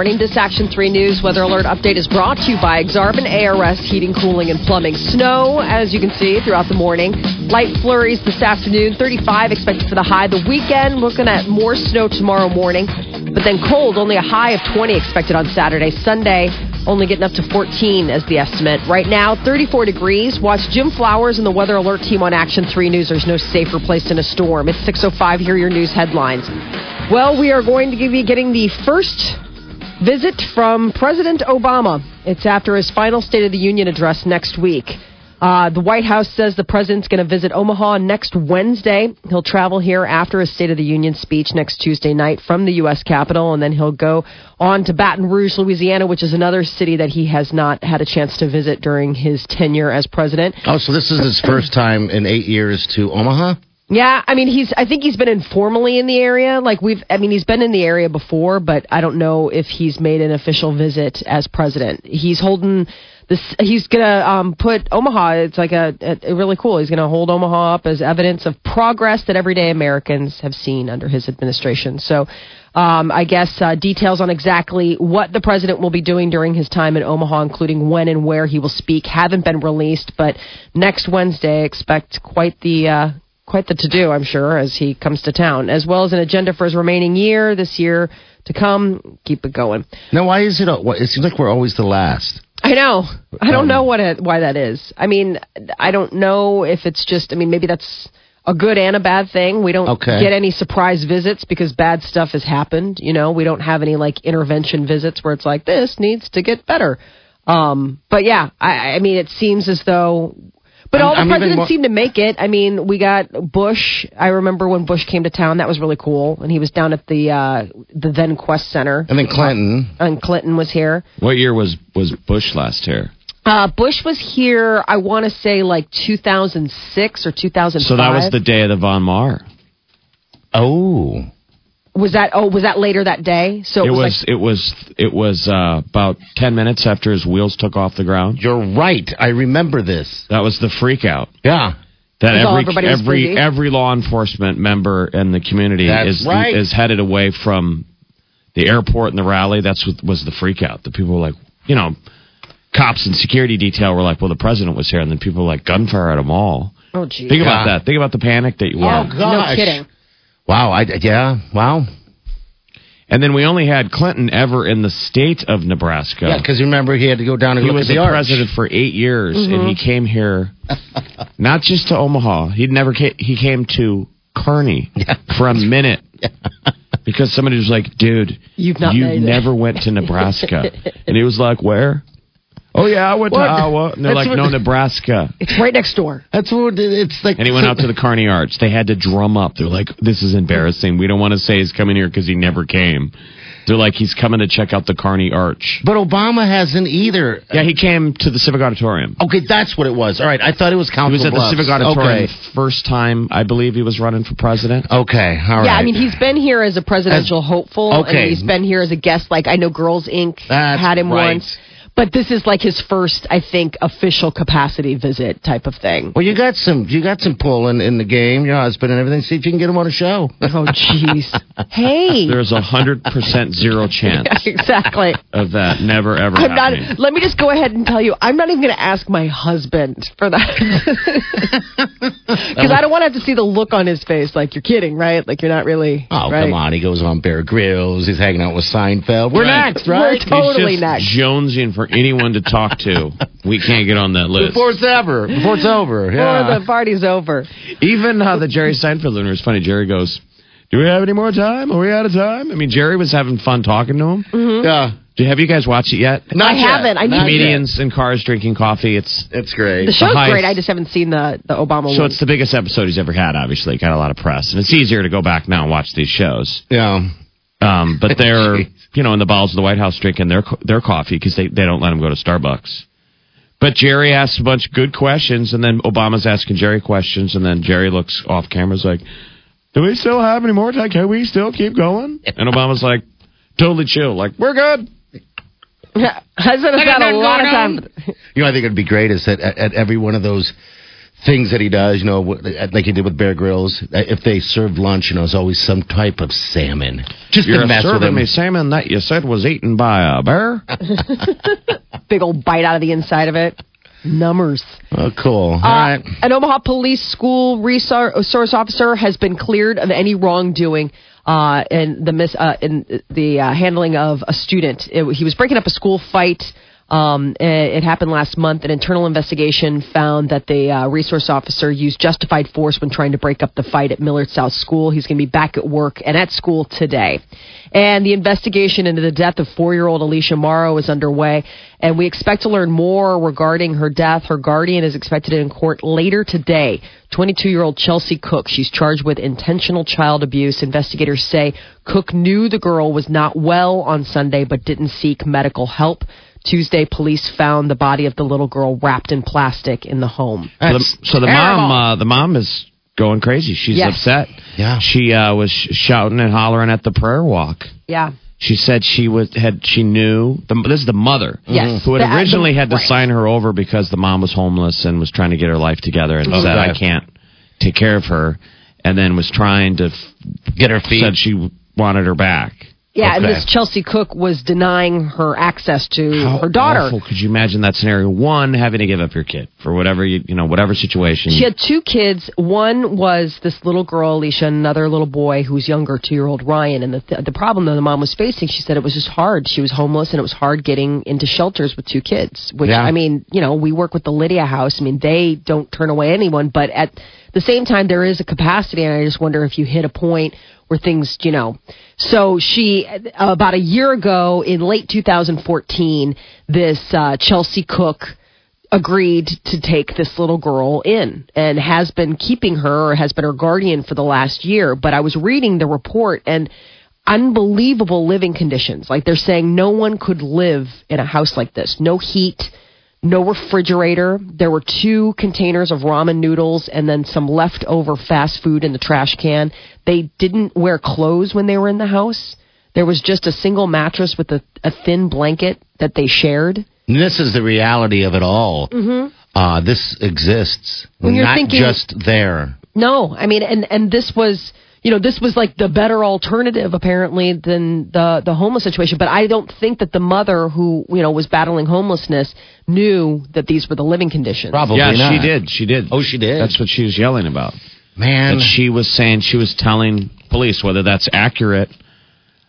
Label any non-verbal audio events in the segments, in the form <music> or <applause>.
Morning. This Action 3 News weather alert update is brought to you by Aksarben ARS Heating, Cooling, and Plumbing. Snow, as you can see, throughout the morning. Light flurries this afternoon. 35 expected for the high. The weekend, looking at more snow tomorrow morning. But then cold, only a high of 20 expected on Saturday. Sunday, only getting up to 14 as the estimate. Right now, 34 degrees. Watch Jim Flowers and the Weather Alert team on Action 3 News. There's no safer place in a storm. It's 6.05. Hear your news headlines. Well, we are going to be getting the first visit from President Obama. It's after his final State of the Union address next week. Uh, the White House says the president's going to visit Omaha next Wednesday. He'll travel here after his State of the Union speech next Tuesday night from the U.S. Capitol, and then he'll go on to Baton Rouge, Louisiana, which is another city that he has not had a chance to visit during his tenure as president. Oh, so this is his first time in eight years to Omaha? Yeah, I mean, he's. I think he's been informally in the area. Like we've. I mean, he's been in the area before, but I don't know if he's made an official visit as president. He's holding this. He's gonna um, put Omaha. It's like a, a, really cool. He's gonna hold Omaha up as evidence of progress that everyday Americans have seen under his administration. So. Um, I guess uh, details on exactly what the president will be doing during his time in Omaha, including when and where he will speak, haven't been released. But next Wednesday, expect quite the uh, quite the to do, I'm sure, as he comes to town, as well as an agenda for his remaining year this year to come. Keep it going. Now, why is it? It seems like we're always the last. I know. I don't know what it, why that is. I mean, I don't know if it's just. I mean, maybe that's a good and a bad thing. We don't Okay. get any surprise visits because bad stuff has happened. You know, we don't have any like intervention visits where it's like this needs to get better. Um, but yeah, I, I mean, it seems as though. But I'm- all the I'm presidents more- seem to make it. I mean, we got Bush. I remember when Bush came to town. That was really cool, and he was down at the uh, the then Qwest Center. And then Clinton. And Clinton was here. What year was was Bush last here? Uh, Bush was here, I want to say like 2006 or 2005. So that was the day of the Von Maur. Oh. Was that, oh, was that later that day? So it, It was, was it was it was uh, about ten minutes after his wheels took off the ground. You're right. I remember this. That was the freak out. Yeah. That every every busy. every law enforcement member in the community That's is right. is headed away from the airport and the rally. That's what was the freak out. The people were like, you know, cops and security detail were like, well, the president was here, and then people were like gunfire at them all. oh, geez. Think about Yeah. that. Think about the panic that you were. Oh, gosh. No kidding. Wow. I, yeah. Wow. And then we only had Clinton ever in the state of Nebraska. Yeah, because remember he had to go down and he look was at the the arch. president for eight years, and Mm-hmm. he came here <laughs> not just to Omaha. He'd never ca- he came to Kearney for a <laughs> minute because somebody was like, "Dude, You've not you never went to Nebraska," <laughs> and he was like, "Where?" Oh yeah, I went What? to Iowa. And they're That's like, what- "No, Nebraska." It's right next door. That's what it- it's like. And he went out to the Kearney Arch. They had to drum up. They're like, "This is embarrassing. We don't want to say he's coming here because he never came." They're like, "He's coming to check out the Kearney Arch." But Obama hasn't either. Yeah, he came to the Civic Auditorium. Okay, that's what it was. All right, I thought it was He Council was at the Bluffs. Civic Auditorium Okay. the first time I believe he was running for president. Okay, all right. Yeah, I mean, he's been here as a presidential As- hopeful, okay. and he's been here as a guest. Like I know Girls Inc. That's had him right. once. But this is like his first, I think, official capacity visit type of thing. Well, you got some, you got some pull in, in the game, your husband and everything. See if you can get him on a show. Oh, jeez. <laughs> hey. There's a hundred percent zero <laughs> chance exactly. of that never ever I'm not. happening. Let me just go ahead and tell you, I'm not even going to ask my husband for that <laughs> because I don't want to have to see the look on his face. Like you're kidding, right? Like you're not really. Oh, right? come on. He goes on Bear Grylls. He's hanging out with Seinfeld. We're Right. next, right? We're totally He's just next. jonesing for anyone to talk to. We can't get on that list. Before it's ever. Before it's over. Or Yeah. the party's over. Even uh, the Jerry Seinfeld interview was funny. Jerry goes, "Do we have any more time? Are we out of time?" I mean, Jerry was having fun talking to him. yeah. Do, have you guys watched it yet? Not I yet. haven't. I need Not to. Comedians in cars drinking coffee. It's. It's great. The show's highest- great. I just haven't seen the the Obama so one. it's the biggest episode he's ever had. Obviously, got a lot of press, and it's easier to go back now and watch these shows. yeah. Um, but they're <laughs> you know in the bowels of the White House drinking their co- their coffee because they they don't let them go to Starbucks. But Jerry asks a bunch of good questions, and then Obama's asking Jerry questions, and then Jerry looks off camera, is like, "Do we still have any more time? Can we still keep going?" And Obama's like, totally chill, like, "We're good." <laughs> Husband has got a lot of time. You know, I think it'd be great is that at, at every one of those things that he does, you know, like he did with Bear Grylls, uh, if they serve lunch, you know, it's always some type of salmon. Just You're to mess with serving him. me salmon that you said was eaten by a bear. <laughs> <laughs> Big old bite out of the inside of it. Numbers. Oh, cool. All Uh, right. An Omaha police school resource officer has been cleared of any wrongdoing uh, in the mis- uh, in the uh, handling of a student. It, he was breaking up a school fight. Um, it, it happened last month. An internal investigation found that the uh, resource officer used justified force when trying to break up the fight at Millard South School. He's going to be back at work and at school today. And the investigation into the death of four-year-old Alicia Morrow is underway, and we expect to learn more regarding her death. Her guardian is expected in court later today. 22-year-old Chelsea Cook. She's charged with intentional child abuse. Investigators say Cook knew the girl was not well on Sunday, but didn't seek medical help. Tuesday, police found the body of the little girl wrapped in plastic in the home. So the, so the mom, uh, the mom is going crazy. She's Yes. upset. Yeah. She uh, was sh- shouting and hollering at the prayer walk. Yeah. She said she was had she knew the, this is the mother Yes. who had The- uh, originally the- had to right. sign her over because the mom was homeless and was trying to get her life together and Okay. said I can't take care of her and then was trying to f- Get her feet. said she wanted her back. Yeah, and Okay. this Chelsea Cook was denying her access to How her daughter. awful could you imagine that scenario? One, having to give up your kid for whatever you you know whatever situation. She had two kids. One was this little girl, Alicia, and another little boy who's younger, two year old Ryan. And the, th- the problem that the mom was facing, she said it was just hard. She was homeless and it was hard getting into shelters with two kids, which, Yeah. I mean, you know, we work with the Lydia House. I mean, they don't turn away anyone, but at the same time, there is a capacity. And I just wonder if you hit a point where things, you know. So she, about a year ago in late 2014, this uh, Chelsea Cook agreed to take this little girl in and has been keeping her or has been her guardian for the last year. But I was reading the report and unbelievable living conditions. Like they're saying no one could live in a house like this. No heat, no refrigerator. There were two containers of ramen noodles and then some leftover fast food in the trash can. They didn't wear clothes when they were in the house. There was just a single mattress with a, a thin blanket that they shared. And this is the reality of it all. Mm-hmm. Uh, this exists. When you're not thinking- just there. No, I mean, and and this was, you know, this was like the better alternative apparently than the the homeless situation. But I don't think that the mother who you know was battling homelessness knew that these were the living conditions. Probably yeah, not. she did. She did. Oh, she did? That's what she was yelling about. Man. that she was saying she was telling police whether that's accurate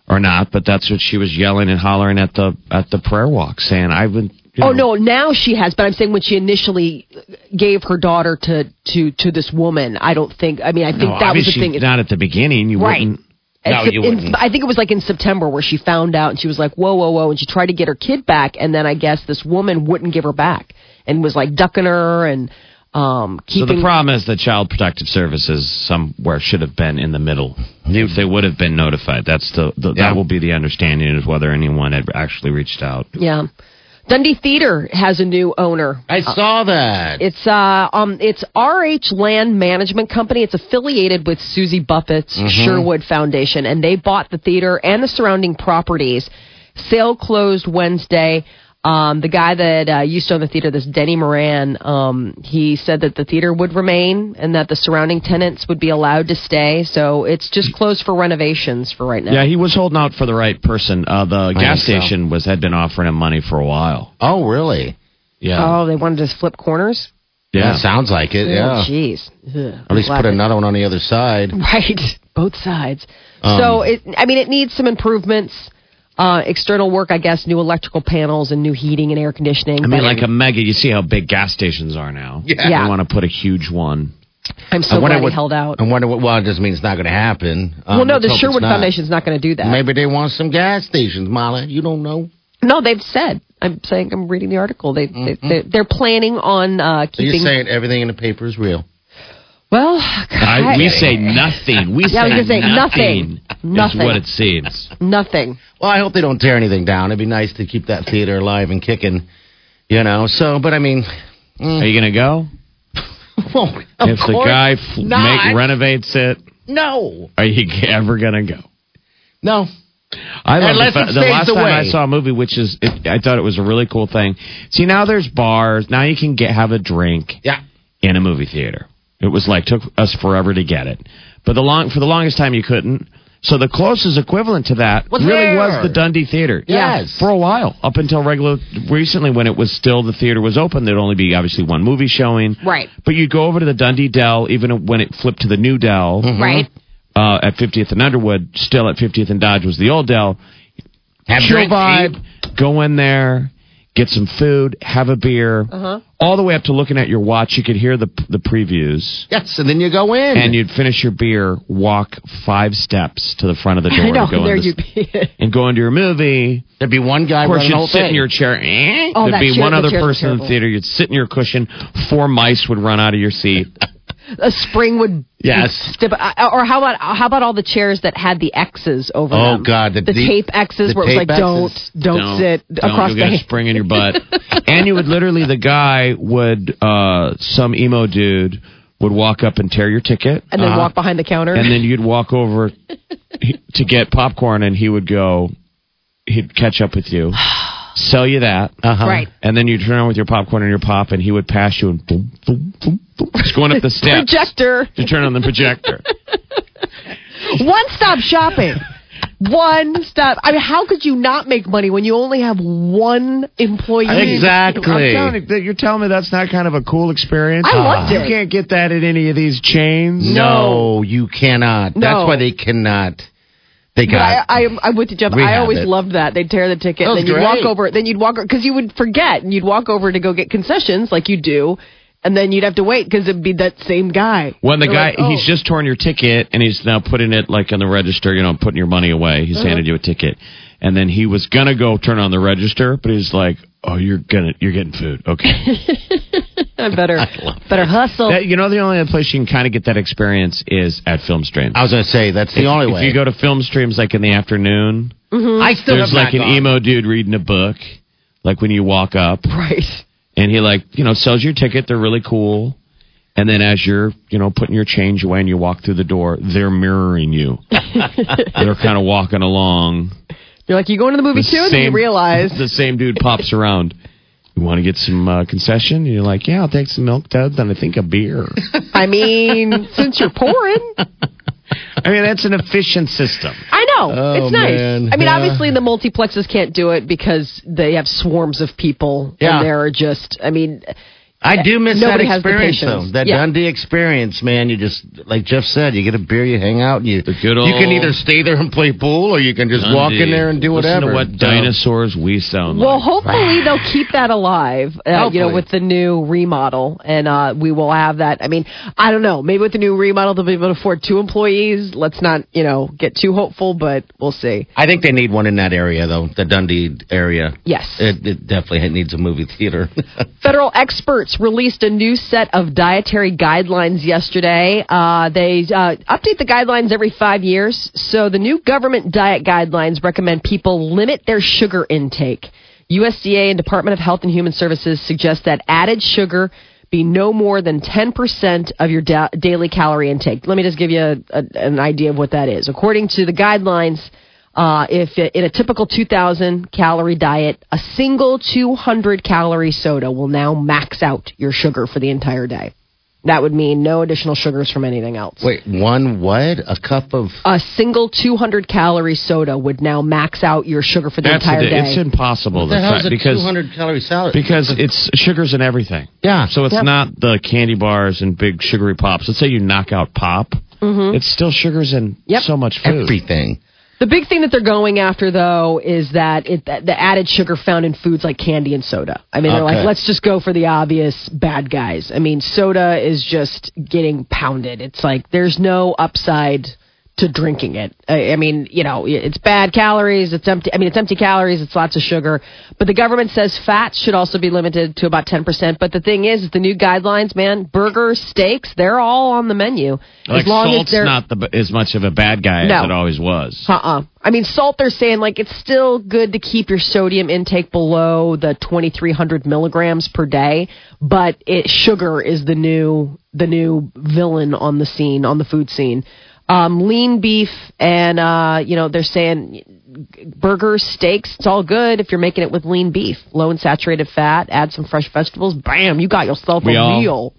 or not, but that's what she was yelling and hollering at the at the prayer walk, saying I've been. Oh know, no, now she has. But I'm saying when she initially gave her daughter to to to this woman, I don't think. I mean, I think no, that was the thing. Not at the beginning. You Right. wouldn't. No, you in- wouldn't. I think it was like in September where she found out and she was like, whoa, whoa, whoa. And she tried to get her kid back. And then I guess this woman wouldn't give her back and was like ducking her and um, So the problem is that Child Protective Services somewhere should have been in the middle. If they would have been notified, that's the, the Yeah. that will be the understanding is whether anyone had actually reached out. yeah. Dundee Theater has a new owner. I saw that. It's uh um it's RH Land Management Company. It's affiliated with Susie Buffett's Sherwood Foundation, and they bought the theater and the surrounding properties. Sale closed Wednesday. Um, the guy that uh, used to own the theater, this Denny Moran, um, he said that the theater would remain and that the surrounding tenants would be allowed to stay. So it's just closed for renovations for right now. Yeah, he was holding out for the right person. Uh, the gas think so. station was had been offering him money for a while. oh, really? Yeah, Oh, they wanted to flip corners? yeah. sounds like it. Yeah. Oh, jeez. Ugh, At least put another one on the other side. <laughs> Right, both sides. Um, so it, I mean, it needs some improvements. Uh, external work, I guess, new electrical panels and new heating and air conditioning. I mean, like a mega. You see how big gas stations are now. Yeah. Yeah. They want to put a huge one. I'm so I wonder glad what, he held out. I wonder what. Well, it doesn't mean it's not going to happen. Um, well, no, the Sherwood not. Foundation's not going to do that. Maybe they want some gas stations, Molly. You don't know. No, they've said. I'm saying I'm reading the article. They, they they're, they're planning on uh, So you're saying everything in the paper is real? Well, I, we say nothing. We Yeah, say, gonna say nothing. nothing. Nothing. Is what it seems. nothing. Well, I hope they don't tear anything down. It'd be nice to keep that theater alive and kicking. You know. So, but I mean, mm. Are you gonna go? <laughs> well, of if the guy f- not. make, renovates it, no, are you ever gonna go? no. I love Unless the, fa- the stays last time. I saw a movie, which is it, I thought it was a really cool thing. See, now there's bars. Now you can get have a drink Yeah. in a movie theater. It was like took us forever to get it, but the long for the longest time you couldn't. So the closest equivalent to that really there. was the Dundee Theater. Yes. for a while up until regular recently when it was still the theater was open. There'd only be obviously one movie showing. Right. But you'd go over to the Dundee Dell even when it flipped to the new Dell Right. uh, at 50th and Underwood, still at 50th and Dodge was the old Dell. Have Chill vibe. cheap. Go in there, get some food, have a beer. Uh-huh. All the way up to looking at your watch, you could hear the the previews, Yes, and then you go in. and you'd finish your beer, walk five steps to the front of the door know. to go There in you'd be. and go into your movie. There'd be one guy Of course, you'd sit in your chair. eh? Oh, There'd be chair- one the other person in the theater. You'd sit in your cushion. Four mice would run out of your seat. A spring would Yes. step, uh, or how about how about all the chairs that had the X's over Oh, them? Oh God, the the, tape X's the where it was like don't, X's. don't sit don't, across you'll the get a spring in your <laughs> butt. and you would literally, the guy would, uh, some emo dude would walk up and tear your ticket. and then Uh-huh. walk behind the counter. and then you'd walk over <laughs> to get popcorn, and he would go, he'd catch up with you, <sighs> <sighs> <sighs> sell you that, Uh-huh. right. and then you'd turn on with your popcorn and your pop, and he would pass you and boom, boom, boom, boom, just going up the <laughs> steps Projector. to turn on the projector. <laughs> One stop shopping. One stop. I mean, how could you not make money when you only have one employee? Exactly. I'm telling you, you're telling me that's not kind of a cool experience. I loved it. You can't get that at any of these chains. No, you cannot. No. That's why they cannot. They But I. I, I'm with you, Jeff. I always it. loved that. They'd tear the ticket, and then you'd walk great. over. Then you'd walk over because you would forget, and you'd walk over to go get concessions like you do, and then you'd have to wait because it'd be that same guy. When the You're guy, like, oh. he's just torn your ticket and he's now putting it like in the register, you know, putting your money away. He's Uh-huh. handed you a ticket. And then he was gonna go turn on the register, but he's like, oh, you're gonna, you're getting food. Okay. <laughs> I better, <laughs> better hustle. that, you know, the only other place you can kind of get that experience is at film streams. I was going to say that's the if, only if way. If you go to film streams like in the afternoon, mm-hmm. I still there's like an gone. emo dude reading a book, like when you walk up. right. and he like you know sells your ticket they're really cool and then as you're you know putting your change away and you walk through the door they're mirroring you <laughs> they're kind of walking along You're like, you going to the movie The too? And then you realize the same dude pops <laughs> around you want to get some uh, concession and you're like yeah i'll take some milk duds and i think a beer <laughs> I mean, since you're pouring, <laughs> i mean that's an efficient system I know Oh, it's nice. man. I mean, Yeah. obviously the multiplexes can't do it because they have swarms of people, Yeah. and they're just. I mean, I do miss Nobody that experience though. That Yeah. Dundee experience, man. You just like Jeff said, you get a beer, you hang out, and you The good you can either stay there and play pool, or you can just walk in there and do Listen whatever. to what So- dinosaurs we sound well, like hopefully they'll <sighs> keep that alive. Uh, you know, with the new remodel, and uh, we will have that. I mean, I don't know. Maybe with the new remodel, they'll be able to afford two employees. Let's not, you know, get too hopeful, but we'll see. I think they need one in that area though, the Dundee area. Yes. It, it definitely needs a movie theater. <laughs> Federal experts released a new set of dietary guidelines yesterday. Uh, they uh, update the guidelines every five years. So the new government diet guidelines recommend people limit their sugar intake. USDA and Department of Health and Human Services suggest that added sugar be no more than 10% of your da- daily calorie intake. Let me just give you a, a, an idea of what that is. According to the guidelines, Uh, if in a typical 2,000 calorie diet, a single 200 calorie soda will now max out your sugar for the entire day. That would mean no additional sugars from anything else. Wait, one what? A cup of. A single 200 calorie soda would now max out your sugar for the That's entire the, day. it's impossible. the to hell's a because 200 calorie salad? because it's sugars in everything. yeah. So it's Yep. not the candy bars and big sugary pops. Let's say you knock out pop. It's still sugars in Mm-hmm. Yep. so much food. everything. The big thing that they're going after, though, is that it, the added sugar found in foods like candy and soda. I mean, they're Okay. like, let's just go for the obvious bad guys. I mean, soda is just getting pounded. It's like there's no upside to drinking it. I, I mean, you know, it's bad calories. It's empty. I mean, it's empty calories. It's lots of sugar. But the government says fats should also be limited to about 10%. But the thing is, the new guidelines, man, burgers, steaks, they're all on the menu. Like as long salt's as they're not the, as much of a bad guy No. as it always was. uh-uh. I mean, salt. They're saying like it's still good to keep your sodium intake below the 2,300 milligrams per day, but it sugar is the new the new villain on the scene on the food scene. Um, lean beef and uh, you know they're saying burgers, steaks. It's all good if you're making it with lean beef, low in saturated fat. Add some fresh vegetables. Bam, you got yourself We a all- meal.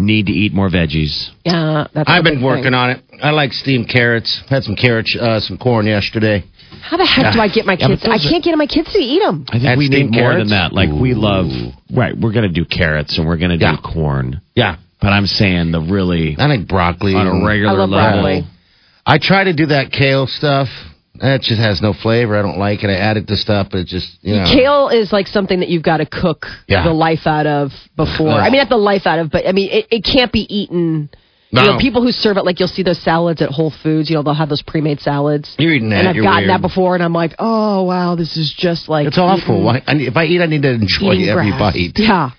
Need to eat more veggies. Yeah, that's. I've been working thing. on it. I like steamed carrots. Had some carrots, uh, some corn yesterday. How the heck do I get my Yeah, kids? I can't get my kids to eat them. I think Add we steamed need more carrots? than that. Like we love, right? We're gonna do carrots and we're gonna do Yeah. corn. Yeah, But I'm saying the really I like broccoli. on a regular I love level. broccoli. I try to do that kale stuff. It just has no flavor. I don't like it. I add it to stuff, but it just you know. Kale is like something that you've got to cook Yeah. the life out of before. I mean, not the life out of, but I mean, it, it can't be eaten. No. You know, people who serve it, like you'll see those salads at Whole Foods. You know, they'll have those pre-made salads. You're eating that. and I've You're gotten weird. that before, and I'm like, oh wow, this is just like It's awful. Why, I if I eat, I need to enjoy every grass. bite. Yeah,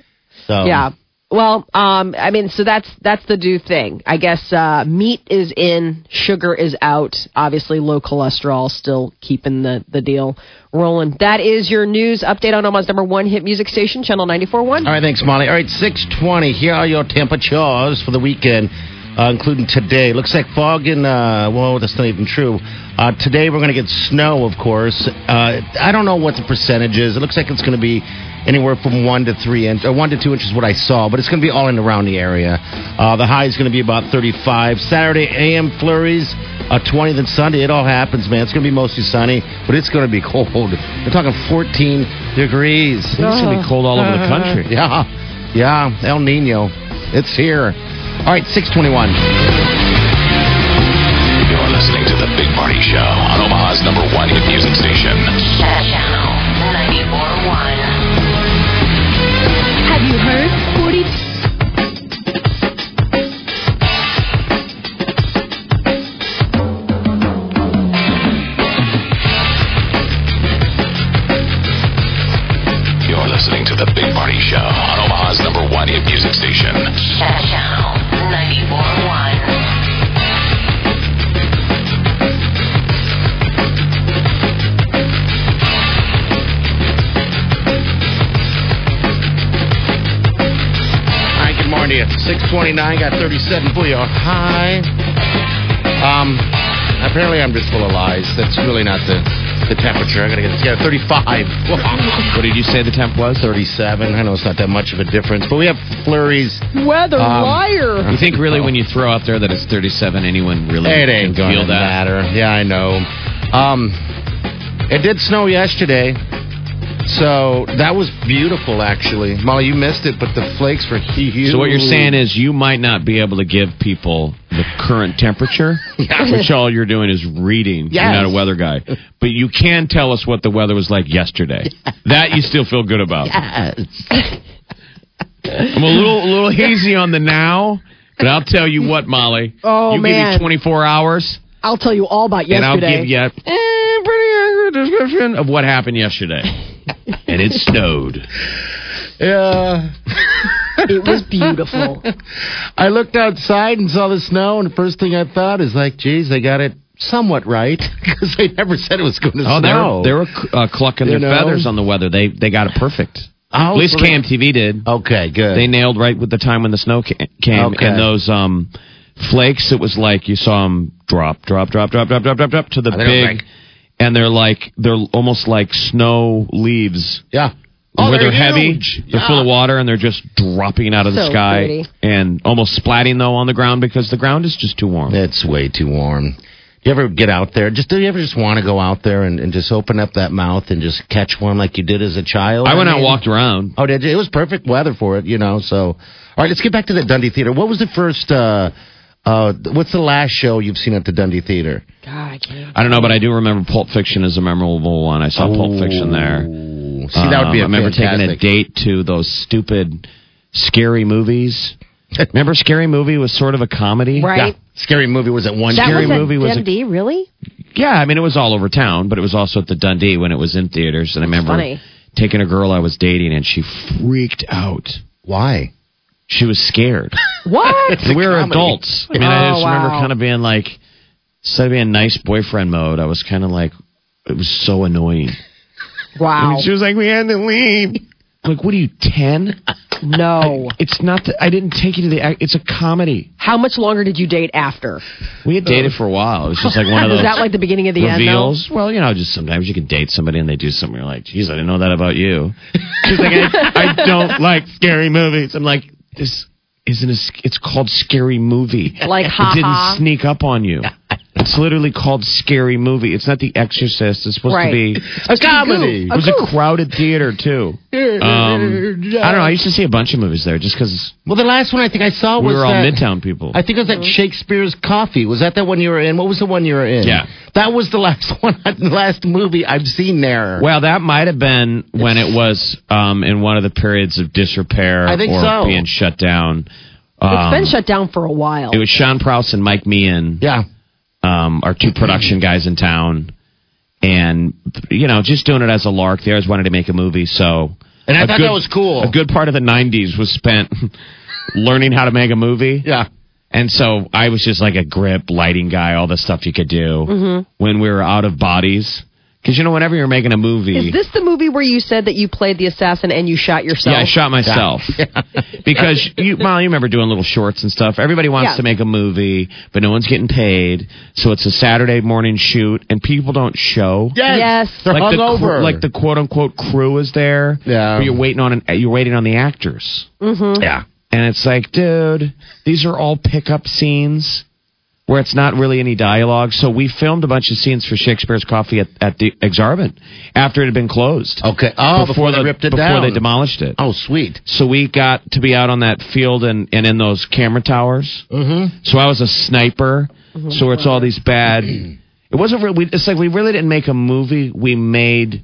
So, yeah. Well, um, I mean, so that's that's the do thing. I guess uh, meat is in, sugar is out. Obviously, low cholesterol still keeping the the deal rolling. That is your news update on Omaha's number one hit music station, Channel 94.1. All right, thanks, Molly. All right, 620. Here are your temperatures for the weekend, uh, including today. Looks like fog and, uh, well, that's not even true. Uh, today we're going to get snow, of course. Uh, I don't know what the percentage is. It looks like it's going to be anywhere from one to three inch, or one to two inches, what I saw, but it's going to be all in around the area. Uh, the high is going to be about 35. Saturday, AM flurries, uh, 20. Then Sunday, it all happens, man. It's going to be mostly sunny, but it's going to be <laughs> cold. We're talking 14 degrees. It's gonna be cold all over the country. <laughs> Yeah, yeah, El Nino. It's here. All right, 621. You're listening to The Big Party Show on Omaha's number one hit music station. 29, got 37. Booyah. Hi. Um, apparently I'm just full of lies. That's really not the the temperature. I gotta get yeah, 35. <laughs> what did you say the temp was? 37. I know it's not that much of a difference, but we have flurries. Weather um, liar. You think really when you throw out there that it's 37, anyone really it ain't gonna feel that? matter. Yeah, I know. Um, it did snow yesterday so that was beautiful. Actually, Molly, you missed it, but the flakes were huge. So what you're saying is you might not be able to give people the current temperature, <laughs> Yeah. which all you're doing is reading. You're not a weather guy, but you can tell us what the weather was like yesterday. <laughs> That you still feel good about. Yes. I'm a little a little hazy on the now, but I'll tell you what, Molly. Oh, you man. give me 24 hours, I'll tell you all about and I'll yesterday. give you eh, accurate description of what happened yesterday. <laughs> and it snowed. Yeah. it was beautiful. I looked outside and saw the snow, and the first thing I thought is like, geez, they got it somewhat right <laughs> because they never said it was going to Oh, they snow. were they were uh, clucking You their know? feathers on the weather. They they got it perfect. Oh, At least for? KMTV did. Okay, good. They nailed right with the time when the snow ca- came Okay. and those um flakes. It was like you saw them drop, drop, drop, drop, drop, drop, drop, drop to the I think it was big. like- and they're like they're almost like snow leaves. Yeah. where they're, Oh, they're heavy, they're Yeah. full of water, and they're just dropping out of the sky pretty. and almost splatting though on the ground because the ground is just too warm. It's way too warm. Do you ever get out there? Just do you ever just want to go out there and, and just open up that mouth and just catch one like you did as a child? I went out and mean- walked around. Oh, did you? It was perfect weather for it, you know. So, all right, let's get back to the Dundee Theater. What was the first? uh uh What's the last show you've seen at the Dundee Theater? God, I can't. I don't know, but I do remember Pulp Fiction is a memorable one. I saw Pulp Fiction there. See, that would be a Um, I remember fantastic. taking a date to those stupid scary movies. <laughs> remember Scary Movie was sort of a comedy? Right. Yeah. Scary movie was at one. That Scary was at movie was a- Dundee, really? Yeah, I mean it was all over town, but it was also at the Dundee when it was in theaters. And I remember funny. taking a girl I was dating and she freaked out. Why? She was scared. <laughs> What? <laughs> We were comedy. adults. I mean, I Oh, just remember kind of being like, instead of being nice boyfriend mode, I was kind of like, it was so annoying. <laughs> wow. And she was like, we had to leave. I'm like, what are you, 10? No. It's not that I didn't take you to the, it's a comedy. How much longer did you date after? We had dated for a while. It was just like one of Was those that like the beginning of the end? though? reveals. Well, you know, just sometimes you can date somebody and they do something. You're like, geez, I didn't know that about you. She's like, I, I don't like scary movies. I'm like, this isn't a, it's called Scary Movie. Like, ha It didn't sneak up on you. <laughs> It's literally called Scary Movie. It's not The Exorcist. It's supposed Right. to be A comedy. It was a crowded theater too. <laughs> Um, I don't know. I used to see a bunch of movies there just because Well, the last one I think I saw was we was were all that, Midtown people. I think it was that Shakespeare's Coffee. Was that the one you were in? What was the one you were in? Yeah. That was the <laughs> last one, <laughs> the last movie I've seen there. Well, that might have been when it was um, in one of the periods of disrepair I think or so. being shut down. It's Um, been shut down for a while. It was Sean Prouse and Mike Meehan, yeah. Um, our two production guys in town, and you know, just doing it as a lark. They always wanted to make a movie, so And I thought good- that was cool. A good part of the '90s was spent <laughs> learning how to make a movie. Yeah. And so I was just like a grip, lighting guy, all the stuff you could do Mm-hmm. when we were out of bodies. Because you know, whenever you're making a movie, Is this the movie where you said that you played the assassin and you shot yourself? Yeah, I shot myself. <laughs> <laughs> because you, Molly, you remember doing little shorts and stuff. Everybody wants Yeah. to make a movie, but no one's getting paid. So it's a Saturday morning shoot, and people don't show. Yes. They're like the hungover. cr- like the quote unquote crew is there. Yeah. you're waiting on an, you're waiting on the actors, mm-hmm. yeah. and it's like, dude, these are all pickup scenes. Where it's not really any dialogue, so we filmed a bunch of scenes for Shakespeare's Coffee at, at the Aksarben after it had been closed. Okay. Oh, before, they the- ripped it before down. they demolished it. Oh, sweet. So we got to be out on that field and, and in those camera towers. Mm-hmm. So I was a sniper. So it's all these bad. <clears throat> It wasn't really. It's like we really didn't make a movie. We made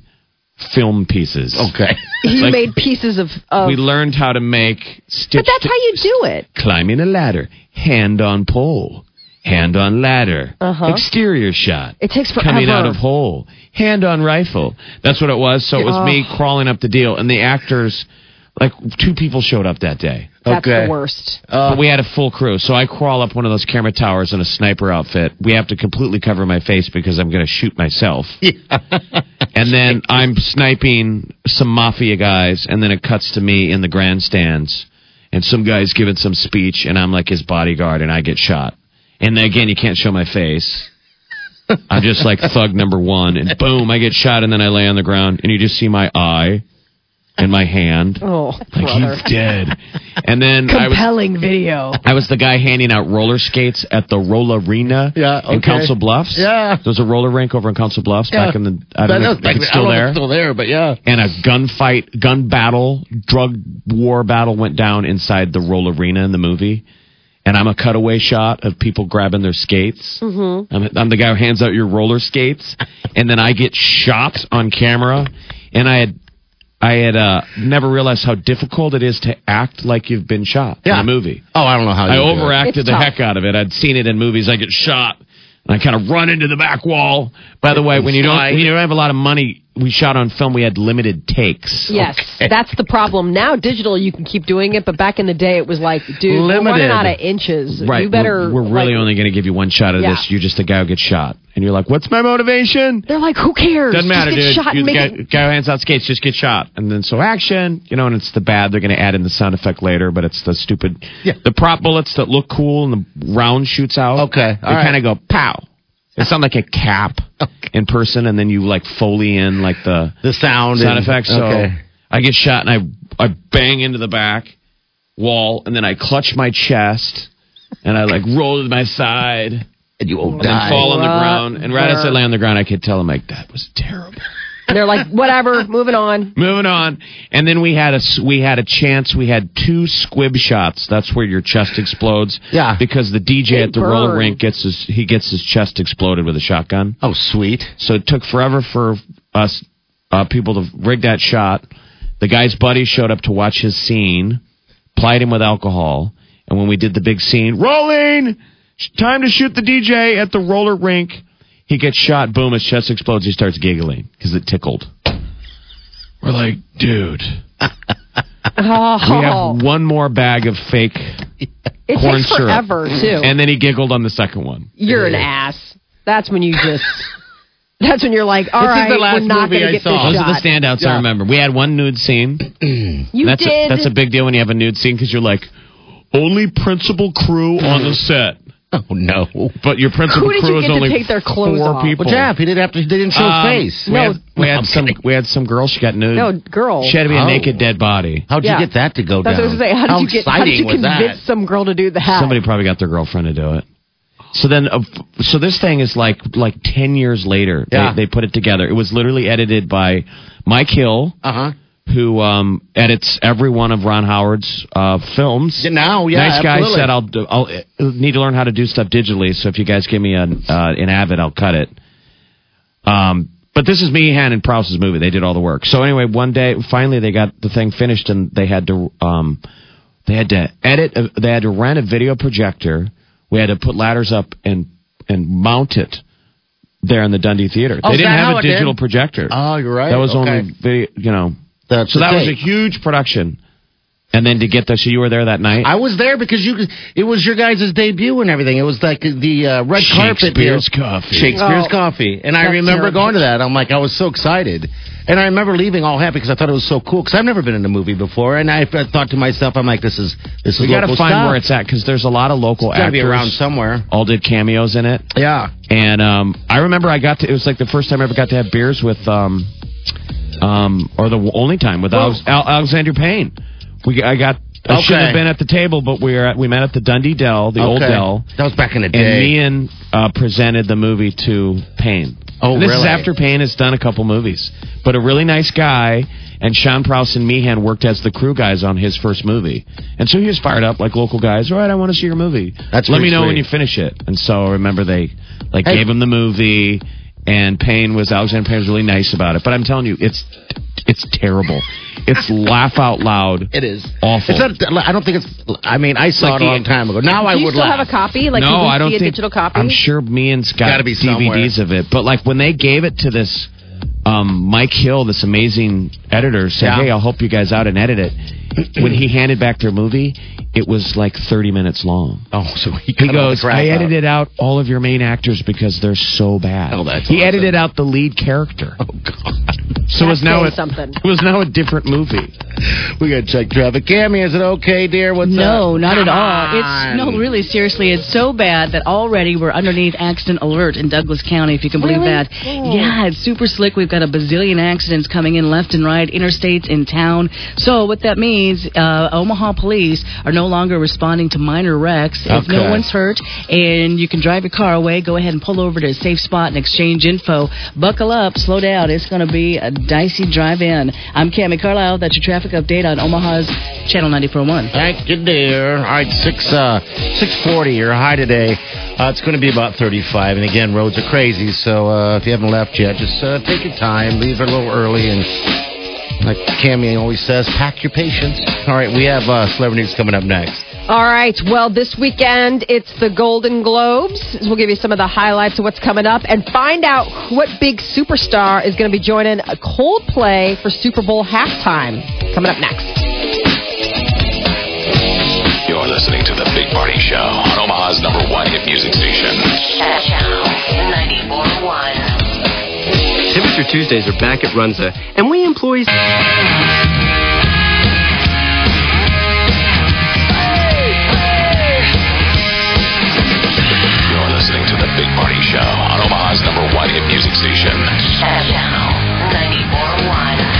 film pieces. Okay. <laughs> He Like- made pieces of. of We learned how to make stitch. but that's how you do it. climbing a ladder, hand on pole, hand on ladder, Uh-huh. exterior shot. It takes forever. Coming out of hole, hand on rifle. That's what it was. So it was me crawling up the deal, and the actors, like two people showed up that day. That's Okay. the worst. but we had a full crew. So I crawl up one of those camera towers in a sniper outfit. We have to completely cover my face because I'm going to shoot myself. <laughs> Yeah. and then I'm sniping some mafia guys, and then it cuts to me in the grandstands, and some guy's giving some speech, and I'm like his bodyguard, and I get shot. And then again, you can't show my face. I'm just like thug number one, and boom, I get shot, and then I lay on the ground, and you just see my eye and my hand. Oh, Like brother. he's dead. And then I was Compelling video. I was the guy handing out roller skates at the Roller Arena Yeah, in. Council Bluffs. Yeah. There was a roller rink over in Council Bluffs Yeah. back in the I don't know if Back it's still I don't know if there. it's still there, but yeah. and a gunfight, gun battle, drug war battle went down inside the Roller Arena in the movie. And I'm a cutaway shot of people grabbing their skates. Mm-hmm. I'm, I'm the guy who hands out your roller skates, and then I get shot on camera. And I had, I had uh, never realized how difficult it is to act like you've been shot Yeah. in a movie. Oh, I don't know how I do overacted It's the tough. heck out of it. I'd seen it in movies. I get shot, and I kind of run into the back wall. By the way, when you don't when you don't have a lot of money, we shot on film. We had limited takes. Yes, that's the problem. Now digital, you can keep doing it, but back in the day, it was like, dude, we're running out of inches. Right. You better. We're, we're really like- only going to give you one shot of Yeah. this. You're just a guy who gets shot, and you're like, "What's my motivation?" They're like, who cares? Doesn't matter, Just get dude. Shot You're and the make guy, it- guy who hands out skates. Just get shot, and then so action. You know, and it's the bad. They're going to add in the sound effect later, but it's the stupid, Yeah. the prop bullets that look cool and the round shoots out. Okay, They all right. kind of go pow, It's not like a cap in person, and then you like foley in like the The sound. sound effects. So Okay. I get shot and I I bang into the back wall, and then I clutch my chest, and I like roll to my side, And you won't and die. fall on the ground. And right as I lay on the ground, I could tell him like that was terrible. They're like, whatever, moving on. Moving on, and then we had a s- we had a chance. We had two squib shots. That's where your chest explodes. Yeah. because the DJ They at the roller rink gets his he gets his chest exploded with a shotgun. Oh, sweet. So it took forever for us uh, people to rig that shot. The guy's buddy showed up to watch his scene, plied him with alcohol, and when we did the big scene, rolling, time to shoot the DJ at the roller rink. He gets shot. Boom! His chest explodes. He starts giggling because it tickled. We're like, dude, <laughs> Oh, we have one more bag of fake, <laughs> it corn takes syrup. forever, too. and then he giggled on the second one. You're an ass. That's when you just. <laughs> That's when you're like, all This is the last we're not movie going I to get saw. this Those shot. are the standouts I remember. We had one nude scene. <clears throat> you that's did. A, that's a big deal when you have a nude scene because you're like, only principal crew on the set. <laughs> Oh no. But your principal Who crew is only take their clothes four off? people. Well, Jeff, he didn't have to. They didn't show Um, his face. We No. had, we had I'm some. kidding. We had some girl. She got nude. no, girl. She had to be a Oh. naked dead body. How'd Yeah. you get that to go That's down? what I was going to say. How did you get? How did you was convince that? some girl to do that? Somebody probably got their girlfriend to do it. So then, uh, so this thing is like like ten years later. Yeah. They, they put it together. It was literally edited by Mike Hill, Uh huh. Who um, edits every one of Ron Howard's uh, films. Yeah, now, yeah, nice guy absolutely. said I'll do, I'll uh, need to learn how to do stuff digitally. So if you guys give me an uh, an Avid, I'll cut it. Um, but this is Meehan and Prowse's movie. They did all the work. So anyway, one day finally they got the thing finished and they had to um, they had to edit. uh, They had to rent a video projector. We had to put ladders up and and mount it there in the Dundee Theater. Oh, they didn't have a it did? digital projector. Oh, you're right. That was Okay. only video, you know. That's So the that was a huge production. And then to get the, so you were there that night? I was there because you. It was your guys' debut and everything. It was like the uh, red carpet. Shakespeare's coffee. Shakespeare's Oh. coffee, and I remember terrible. going to that. I'm like, I was so excited, and I remember leaving all happy because I thought it was so cool. Because I've never been in a movie before, and I I thought to myself, I'm like, this is this is We got to find stuff. where it's at because there's a lot of local It's actors. be around somewhere. All did cameos in it. Yeah. And um, I remember I got to, it was like the first time I ever got to have beers with, um, um, or the only time with Alex, Al- Alexander Payne. We, I got, I shouldn't have been at the table, but we were at, we met at the Dundee Dell, the old Dell. That was back in the day. And day. Meehan uh, presented the movie to Payne. Oh, And this is after Payne has done a couple movies. But a really nice guy, and Sean Prouse and Meehan worked as the crew guys on his first movie. And so he was fired up like local guys. All right, I want to see your movie. That's Let me know when you finish it. And so I remember they like Hey. gave him the movie, and Payne was Alexander Payne was really nice about it. But I'm telling you, it's it's terrible. It's <laughs> laugh out loud. it is Awful. It's not. I don't think it's. I mean, I saw Like it a the- long time ago. Now I Do you would still laugh. have a copy? Like, no, can we I don't see a think digital copy? I'm sure me and Scott Gotta be DVDs of it. But like when they gave it to this um, Mike Hill, this amazing editor, said, Yeah. "Hey, I'll help you guys out and edit it." <clears throat> when he handed back their movie, it was like 30 minutes long. Oh, so he, He cut all the goes, I out. edited out all of your main actors because they're so bad. Oh, that's he awesome. edited out the lead character. Oh God. So it was now a, something. it was now a different movie. We gotta check traffic. Cammy, is it okay, dear? What's up? No, up? not at all. on. It's no, really, seriously, it's so bad that already we're underneath accident alert in Douglas County. If you can believe Really? that. Oh. Yeah, it's super slick. We've got a bazillion accidents coming in left and right, interstates in town. So what that means, uh, Omaha police are no longer responding to minor wrecks. If no one's hurt and you can drive your car away, go ahead and pull over to a safe spot and exchange info. Buckle up, slow down. It's going to be a dicey drive in. I'm Cami Carlisle. That's your traffic update on Omaha's Channel 94.1. Thank you, dear. All right, six uh, six forty. Your high today. Uh, it's going to be about thirty-five, and again, roads are crazy. So uh, if you haven't left yet, just uh, take your time, leave a little early, and like Cammy always says, pack your patience. All right, we have uh, celebrity news coming up next. All right. Well, this weekend it's the Golden Globes. We'll give you some of the highlights of what's coming up and find out what big superstar is going to be joining Coldplay for Super Bowl halftime. Coming up next. You're listening to The Big Party Show on Omaha's number one hit music station. Channel 94.1. Signature Tuesdays are back at Runza, and we employees. music station. Channel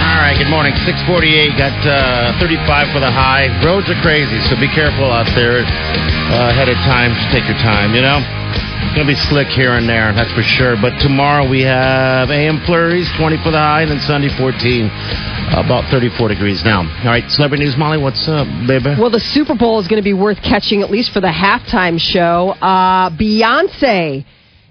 All right, good morning. 648, got uh, 35 for the high. Roads are crazy, so be careful out there uh, ahead of time. Just take your time, you know? It's going to be slick here and there, that's for sure. But tomorrow we have AM flurries, 20 for the high, and then Sunday 14 about 34 degrees now. All right, celebrity news, Molly. What's up, baby? Well, the Super Bowl is going to be worth catching at least for the halftime show. Uh, Beyonce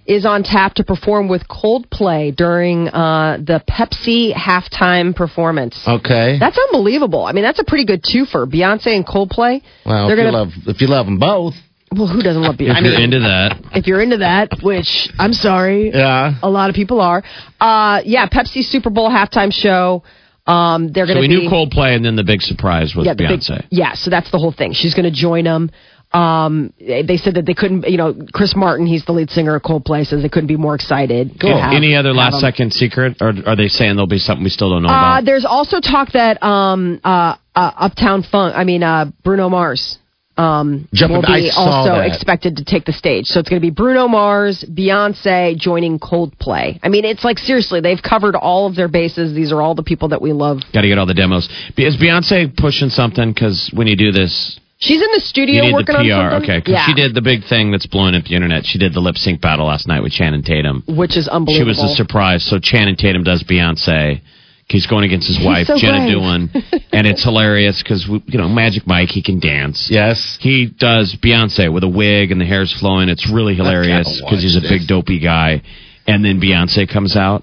is on tap to perform with Coldplay during uh, the Pepsi halftime performance. Okay. That's unbelievable. I mean, that's a pretty good twofer. Beyonce and Coldplay. well, if you, gonna- love, if you love them both. Well, who doesn't love Beyonce? If you're mean, into that, if you're into that, which I'm sorry, Yeah. a lot of people are. Uh, yeah, Pepsi Super Bowl halftime show. Um, they're going to we be knew Coldplay, and then the big surprise was yeah, the big- Beyonce. yeah, so that's the whole thing. She's going to join them. Um, they said that they couldn't, you know, Chris Martin, he's the lead singer of Coldplay, says they couldn't be more excited. to have- Any other last second secret, or are they saying there'll be something we still don't know Uh, about? there's also talk that um, uh, uh, Uptown Funk, I mean uh, Bruno Mars, um, Jumping- will be also that. expected to take the stage. So it's going to be Bruno Mars, Beyonce joining Coldplay. I mean, it's like seriously, they've covered all of their bases. These are all the people that we love. Got to get all the demos. Is Beyonce pushing something? Because when you do this, She's in the you studio need the working on PR. something. Okay, because yeah, she did the big thing that's blowing up the internet. She did the lip sync battle last night with Channing Tatum. which is unbelievable. She was a surprise. So Channing Tatum does Beyonce. He's going against his wife, so Jenna brave. Dewan, <laughs> and it's hilarious because you know Magic Mike, he can dance. Yes. He does Beyonce with a wig and the hair's flowing. It's really hilarious because he's a watch big dopey guy. And then Beyonce comes out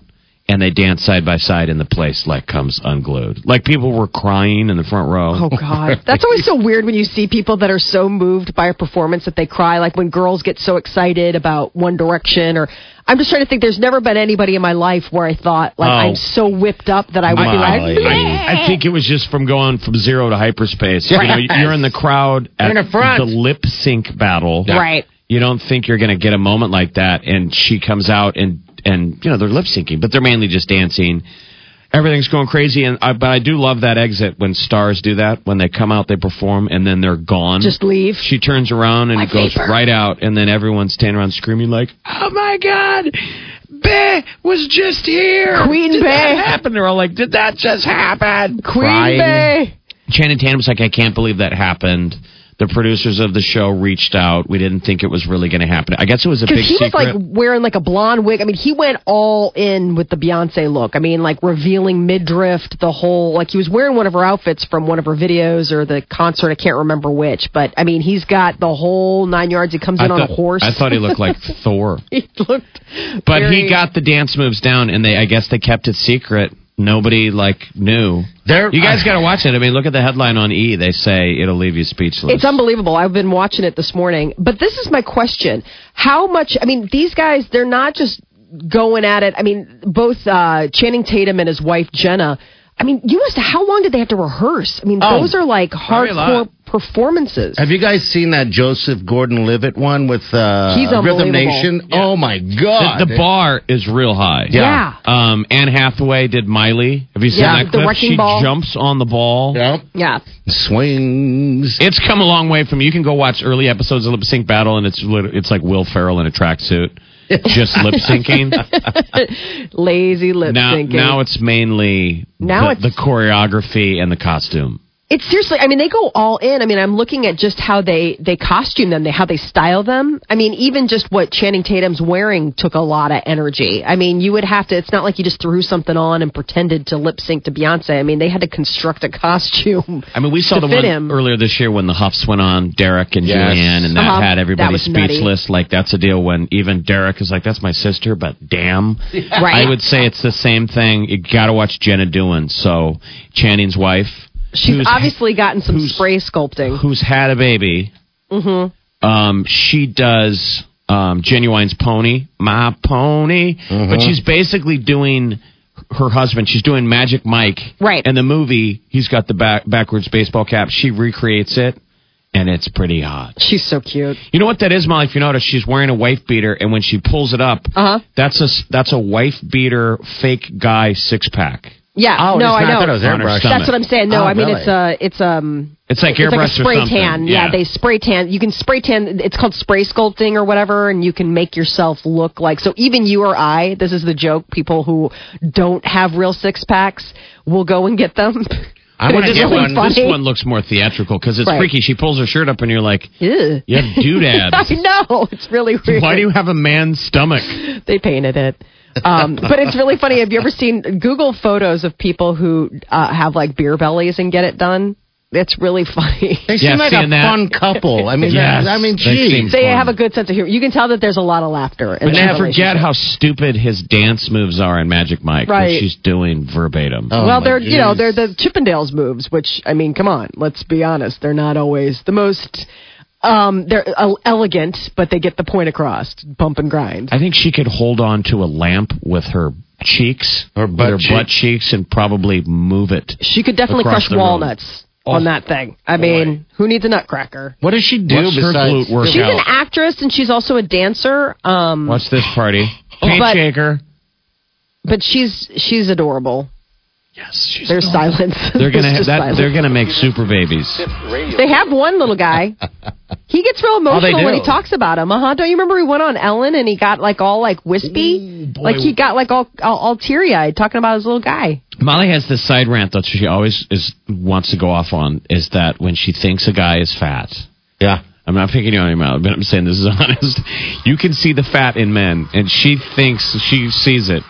and they dance side by side and the place like comes unglued. Like people were crying in the front row. Oh God, <laughs> that's always so weird when you see people that are so moved by a performance that they cry. Like when girls get so excited about One Direction, or I'm just trying to think. There's never been anybody in my life where I thought like Oh. I'm so whipped up that I would be Molly. like, I, I think it was just from going from zero to hyperspace. You know, you're in the crowd at In the front. the lip sync battle. right. You don't think you're going to get a moment like that, and she comes out and and you know they're lip syncing, but they're mainly just dancing. Everything's going crazy, and I, but I do love that exit when stars do that. When they come out, they perform, and then they're gone. Just leave. She turns around and Like goes right out, and then everyone's standing around screaming like, "Oh my god, Beh was just here! Queen Did that Bey. happen?" They're all like, "Did that just happen?" Queen Crying. Bey. Channing Tatum's like, I can't believe that happened. The producers of the show reached out. We didn't think it was really going to happen. I guess it was a big Because he secret. was like wearing like a blonde wig. I mean, he went all in with the Beyonce look. I mean, like revealing midriff, the whole like he was wearing one of her outfits from one of her videos or the concert. I can't remember which, but I mean, he's got the whole nine yards. He comes in on a horse. I thought he looked like <laughs> Thor. he looked. But very- he got the dance moves down, and they I guess they kept it secret. Nobody like knew. There- you guys got to watch it. I mean, look at the headline on E. They say it'll leave you speechless. It's unbelievable. I've been watching it this morning. But this is my question. How much, I mean, these guys, they're not just going at it. I mean, both uh, Channing Tatum and his wife, Jenna, I mean, you must, how long did they have to rehearse? I mean, Oh, those are like hardcore. Performances. Have you guys seen that Joseph Gordon-Levitt one with uh, He's Rhythm unbelievable. Nation? Oh my God! the bar is real high. Yeah. Um, Anne Hathaway did Miley. Have you seen Yeah, that the clip? wrecking she ball. jumps on the ball. Yep. Yeah. Swings. It's come a long way from. You can go watch early episodes of Lip Sync Battle, and it's it's like Will Ferrell in a tracksuit, just lip syncing. <laughs> Lazy lip now, syncing. now it's mainly Now the, it's- the choreography and the costume. It's seriously. I mean, they go all in. I mean, I'm looking at just how they they costume them, they how they style them. I mean, even just what Channing Tatum's wearing took a lot of energy. I mean, you would have to. It's not like you just threw something on and pretended to lip sync to Beyonce. I mean, they had to construct a costume. I mean, we saw the fit one him. earlier this year when the Houghs went on Derek and Yes. Julianne, and that Uh-huh. had everybody That was nutty. speechless. Like that's a deal when even Derek is like, "That's my sister," but damn, <laughs> Right. I would say it's the same thing. You got to watch Jenna doing so. Channing's wife, She's who's- obviously gotten some spray sculpting. who's had a baby. Mm-hmm. Um, she does um, Ginuwine's pony, my pony, but she's basically doing her husband. She's doing Magic Mike, Right. In the movie, he's got the back backwards baseball cap. She recreates it, and it's pretty hot. She's so cute. You know what that is, Molly? If you notice, she's wearing a wife beater, and when she pulls it up, Uh-huh. that's a that's a wife beater fake guy six pack. Yeah. Oh, no, I I know. thought it was On her airbrush. stomach. That's what I'm saying. No, Oh, I mean really? it's uh it's um It's like it's like a spray tan. Yeah. they spray tan. You can spray tan. It's called spray sculpting or whatever, and you can make yourself look like. So even you or I, this is the joke. People who don't have real six packs will go and get them. I want to <laughs> get one. funny. This one looks more theatrical because it's Right. freaky. She pulls her shirt up and you're like, Ew. you have <laughs> doodads. I know it's really weird. Why do you have a man's stomach? They painted it. Um, but it's really funny. Have you ever seen Google photos of people who uh, have like beer bellies and get it done? It's really funny. <laughs> They Yeah, seem like a that. fun couple. I mean, Yes, I mean, they geez. They fun. have a good sense of humor. You can tell that there's a lot of laughter. In And that forget how stupid his dance moves are in Magic Mike, Right. which she's doing verbatim. Oh, well, they're you know they're the Chippendales moves, which I mean, come on, let's be honest, they're not always the most. Um, they're uh, elegant, but they get the point across. Bump and grind. I think she could hold on to a lamp with her cheeks, Her with butt her cheek. butt cheeks, and probably move it. She could definitely crush the room. walnuts on Oh, that thing. I mean, who needs a nutcracker? What does she do What's her besides? glute? She's an actress and she's also a dancer. Um, What's this party? Paint But- shaker. but she's she's adorable. Yes, she's. There's silence. <laughs> They're <laughs> gonna that. silence. They're gonna make super babies. They have one little guy. He gets real Oh, emotional when he talks about him. Uh huh. Don't you remember he went on Ellen and he got like all like wispy, like he got like all all, all teary eyed talking about his little guy. Molly has this side rant that she always is wants to go off on. Is that when she thinks a guy is fat? Yeah. I'm not picking you on your mouth, but I'm saying this is <laughs> honest. You can see the fat in men, and she thinks she sees it.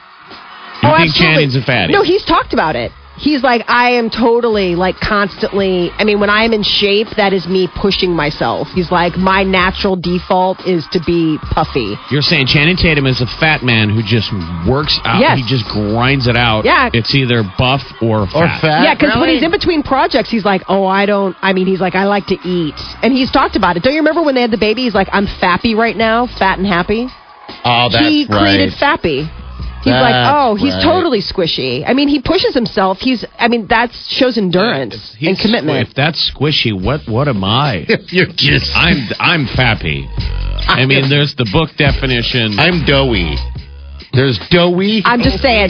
You oh, think absolutely. Channing's a fatty? No, he's talked about it. He's like, I am totally like constantly. I mean, when I am in shape, that is me pushing myself. He's like, my natural default is to be puffy. You're saying Channing Tatum is a fat man who just works out. Yes. He just grinds it out. Yeah. It's either buff or fat. Or fat. Yeah, because when he's in between projects, he's like, "Oh, I don't." I mean, he's like, "I like to eat," and he's talked about it. Don't you remember when they had the baby? He's like, "I'm fappy right now, fat and happy." Oh, that's he right. created fappy. He's like, "Oh, he's right. totally squishy." I mean, he pushes himself. He's, I mean, that shows endurance If he's and commitment. If that's squishy, what what am I? <laughs> You're just. I'm I'm fappy. <laughs> I mean, there's the book definition. I'm doughy. There's doughy. I'm just saying,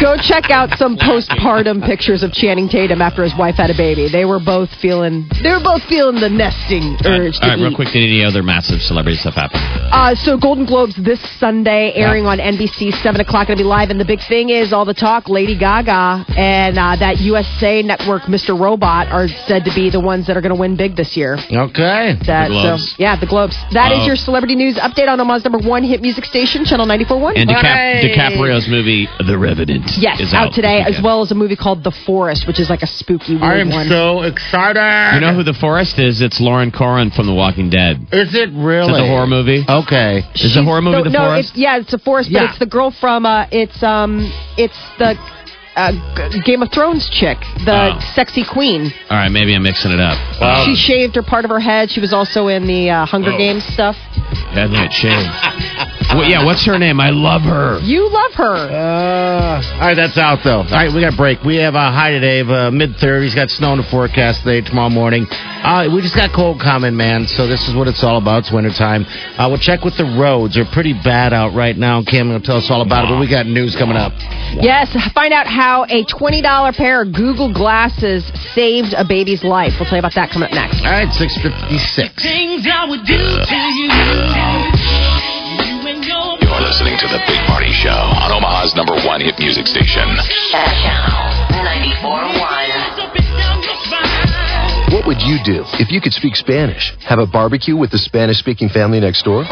go check out some postpartum pictures of Channing Tatum after his wife had a baby. They were both feeling, they were both feeling the nesting All right, urge all right, real quick, did any other massive celebrity stuff happen? Uh, so Golden Globes this Sunday, airing on NBC, seven o'clock. Going to be live, and the big thing is all the talk. Lady Gaga and uh, that USA Network, Mr. Robot, are said to be the ones that are going to win big this year. Okay. That, The So, yeah, the Globes. That is Oh. your celebrity news update on Omaha's number one hit music station, Channel 94.1. And DiCap- Hooray! DiCaprio's movie The Revenant Yes, is out, out, today, as well as a movie called The Forest, which is like a spooky weird I am one. so excited. You know who The Forest is? It's Lauren Cohan from The Walking Dead. Is it really? Is it a horror movie? Okay. Is the horror movie no, The no, Forest? It's, yeah, it's a forest, but Yeah. it's the girl from uh, it's um, it's the uh, G- Game of Thrones chick, the Oh. sexy queen. All right, maybe I'm mixing it up. Wow. She shaved her part of her head. She was also in the uh, Hunger Oh. Games stuff. Head that shaved. <laughs> well, yeah, what's her name? I love her. You love her. Uh, all right, that's out though. All right, we got a break. We have a high today of uh, mid 30s. Got snow in the forecast today, tomorrow morning. Uh, we just got cold coming, man. So this is what it's all about. It's wintertime. Uh, we'll check with the roads. They're pretty bad out right now. Cam will tell us all about it. But we got news coming up. Yes, find out how a twenty dollar pair of Google glasses saved a baby's life. We'll tell you about that coming up next. All right, 656. You're listening to The Big Party Show on Omaha's number one hit music station. What would you do if you could speak Spanish? Have a barbecue with the Spanish speaking family next door?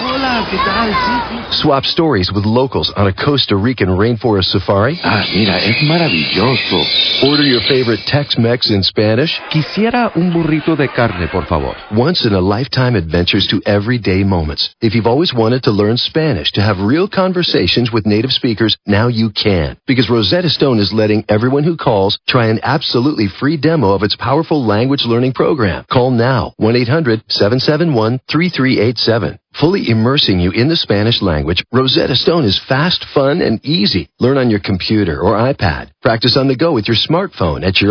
Swap stories with locals on a Costa Rican rainforest safari? Ah, mira, es maravilloso. Order your favorite Tex Mex in Spanish? Quisiera un burrito de carne, por favor. Once in a lifetime adventures to everyday moments. If you've always wanted to learn Spanish to have real conversations with native speakers, now you can. Because Rosetta Stone is letting everyone who calls try an absolutely free demo of its powerful language learning program. Call now 1 800 771 3387. Fully immersing you in the Spanish language, Rosetta Stone is fast, fun, and easy. Learn on your computer or iPad. Practice on the go with your smartphone at your